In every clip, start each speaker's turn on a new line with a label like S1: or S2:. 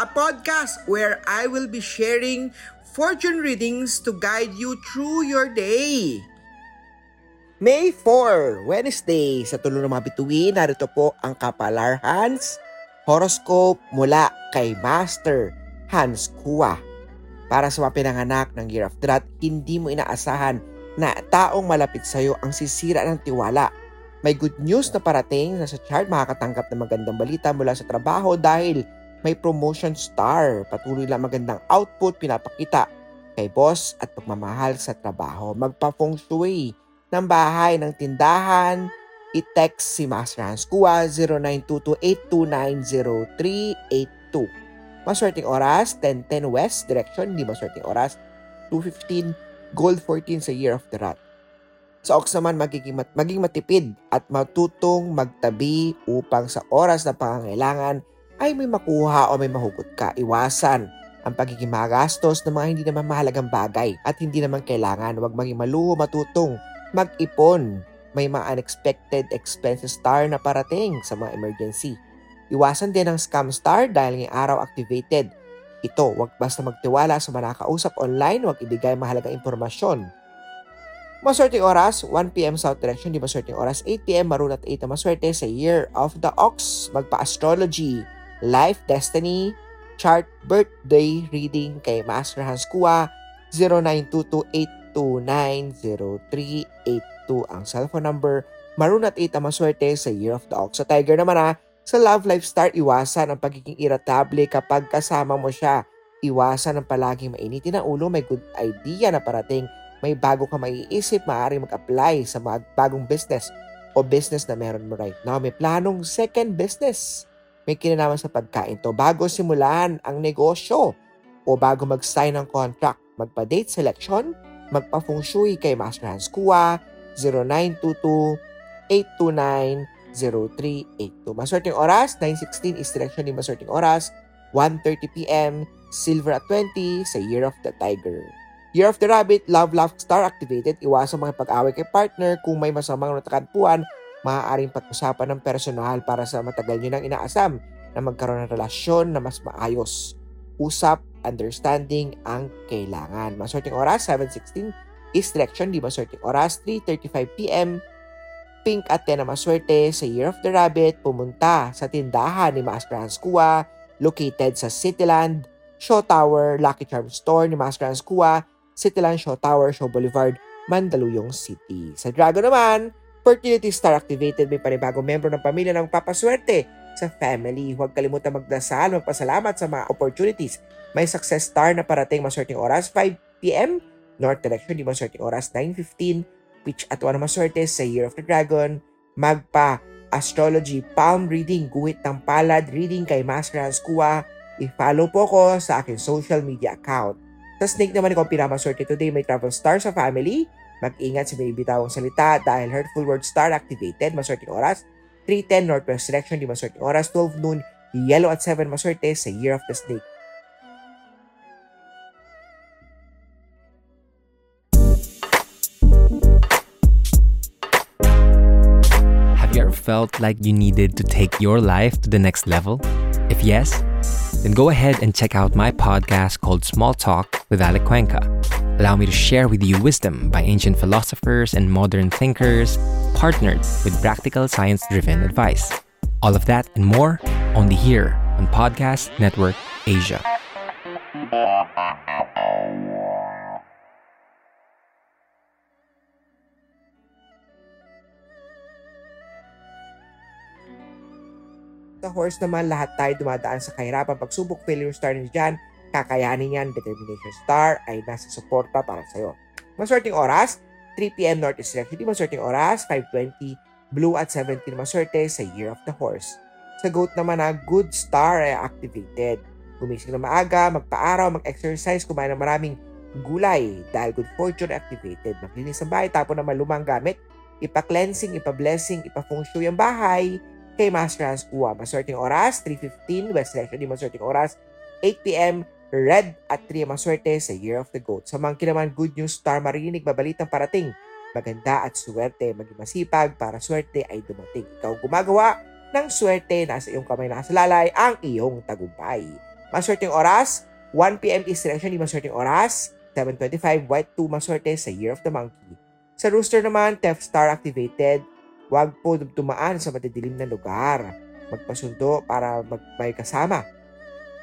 S1: a podcast where I will be sharing fortune readings to guide you through your day. May 4, Wednesday, sa tulo ng mga bituin, narito po ang Kapalar Hans horoscope mula kay Master Hans Kua. Para sa mga pinanganak ng Year of the Rat, hindi mo inaasahan na taong malapit sa iyo ang sisira ng tiwala. May good news na parating na sa chart makakatanggap ng magandang balita mula sa trabaho dahil may promotion star. Patuloy lang magandang output pinapakita kay boss at pagmamahal sa trabaho. Magpa-feng shui ng bahay ng tindahan. I-text si Master Hans Kua 0922-8290382. Maswerteng oras, 1010 West direction, hindi maswerteng oras, 215 Gold 14 sa Year of the Rat. Sa Ox naman, magiging, mat- maging matipid at matutong magtabi upang sa oras na pangangailangan ay may makuha o may mahugot ka. Iwasan ang pagiging magastos ng mga hindi naman mahalagang bagay at hindi naman kailangan. Huwag maging maluho, matutong mag-ipon. May mga unexpected expenses star na parating sa mga emergency. Iwasan din ang scam star dahil ngayong araw activated ito, wag basta magtiwala sa manakausap online, wag ibigay mahalagang impormasyon. Maswerteng oras, 1pm South Direction, di maswerteng oras, 8pm Maroon at 8 na maswerte sa Year of the Ox. Magpa-astrology, life, destiny, chart, birthday reading kay Master Hans Kua, 0922-829-0382 ang cellphone number. Maroon at 8 ang maswerte sa Year of the Ox. Sa Tiger naman ha, sa love life star, iwasan ang pagiging irritable kapag kasama mo siya. Iwasan ang palaging mainitin ang ulo, may good idea na parating, may bago ka maiisip, maaaring mag-apply sa mga bagong business o business na meron mo right now. May planong second business. May kinanaman sa pagkain to. Bago simulan ang negosyo o bago mag-sign ng contract, magpa-date selection, magpa-feng shui kay Master Hans Kua, 0922 829 0382. Maswerteng oras, 9.16 is direction ni maswerteng oras, 1.30pm, silver at 20 sa Year of the Tiger. Year of the Rabbit, Love Love Star activated, iwasan mga pag-away kay partner kung may masamang natakadpuan, maaaring pag-usapan ng personal para sa matagal nyo nang inaasam na magkaroon ng relasyon na mas maayos. Usap, understanding ang kailangan. Maswerteng oras, 7.16 is direction, di maswerteng oras, 3.35pm, pink at yan na maswerte sa Year of the Rabbit, pumunta sa tindahan ni Hans Kua, located sa Cityland, Show Tower, Lucky Charm Store ni Hans Kua, Cityland Show Tower, Show Boulevard, Mandaluyong City. Sa Dragon naman, Fertility Star activated, may panibagong membro ng pamilya ng papaswerte sa family. Huwag kalimutan magdasal, magpasalamat sa mga opportunities. May success star na parating maswerteng oras 5pm, North Direction, di maswerteng oras 9.15 which at wala maswerte sa Year of the Dragon, magpa astrology palm reading, guhit ng palad reading kay Master Hans Kua. I-follow po ko sa aking social media account. Sa Snake naman ko pinamaswerte today may travel star sa family. Mag-ingat sa may bitawang salita dahil hurtful word star activated. Maswerte oras 3.10 Northwest Direction, di maswerte oras 12 noon. Yellow at 7 maswerte sa Year of the Snake.
S2: Have you ever felt like you needed to take your life to the next level? If yes, then go ahead and check out my podcast called Small Talk with Alec Cuenca. Allow me to share with you wisdom by ancient philosophers and modern thinkers, partnered with practical science driven advice. All of that and more only here on Podcast Network Asia.
S1: Sa horse naman, lahat tayo dumadaan sa kahirapan, pagsubok, failure star ni dyan, kakayanin yan, determination star ay nasa suporta para sa'yo. Maswerteng oras, 3pm Northeast Direction. Di maswerteng oras, 5.20, blue at 17 maswerte sa Year of the Horse. Sa goat naman na good star ay activated. Gumising na maaga, magpa-araw, mag-exercise, kumain ng maraming gulay dahil good fortune activated. Maglinis ng bahay, tapon ng malumang gamit, ipa-cleansing, ipa-blessing, ipa-feng shui ang bahay kay Master Hans Kua. Maswerteng oras, 3.15, West Selection di maswerteng oras, 8pm, Red at 3 maswerte sa Year of the Goat. Sa mga naman, good news star marinig, babalitang parating. Maganda at swerte, maging masipag para swerte ay dumating. Ikaw gumagawa ng swerte, nasa iyong kamay nakasalalay ang iyong tagumpay. Maswerteng oras, 1pm is selection, di maswerteng oras, 7.25, White 2 maswerte sa Year of the Monkey. Sa Rooster naman, Theft Star activated, Huwag po tumaan sa madidilim na lugar. Magpasundo para mag kasama.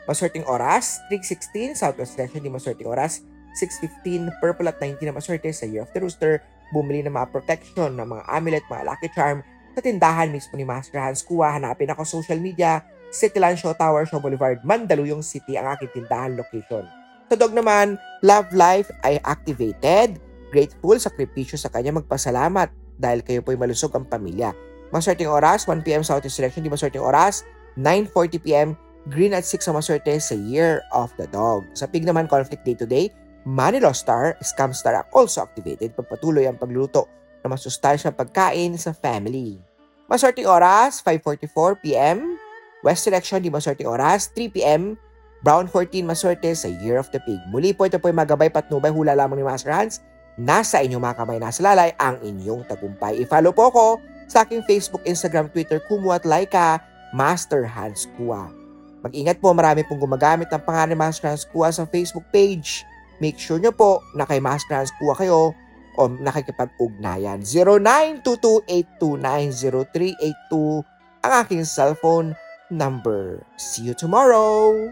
S1: Maswerteng oras, 3.16, Southwest Selection, di maswerteng oras, 6.15, Purple at 19 na maswerte sa Year of the Rooster, bumili ng mga protection, ng mga amulet, mga lucky charm, sa tindahan mismo ni Master Hans Kua. Hanapin ako social media, Cityland Show Tower, Show Boulevard, Mandaluyong City, ang aking tindahan location. Sa dog naman, Love Life ay activated. Grateful, sakripisyo sa kanya, magpasalamat dahil kayo po'y malusog ang pamilya. Maswerteng oras, 1pm sa auto selection, di maswerteng oras, 9.40pm, green at 6 ang maswerte sa Year of the Dog. Sa pig naman, conflict day to day, Manilo Star, Scam Star also activated. Pagpatuloy ang pagluto na masustansya pagkain sa family. Maswerteng oras, 5.44pm. West Selection, di maswerteng oras, 3pm. Brown 14, maswerte sa Year of the Pig. Muli po ito po yung magabay patnubay hula lamang ni Master Hans nasa inyong mga kamay, nasa lalay ang inyong tagumpay. I-follow po ko sa aking Facebook, Instagram, Twitter, Kumu at Laika, Master Hans Kua. Mag-ingat po, marami pong gumagamit ng pangalan Hans Kua sa Facebook page. Make sure nyo po na kay Master Hans Kua kayo o nakikipag-ugnayan. 0922-829-0382 ang aking cellphone number. See you tomorrow!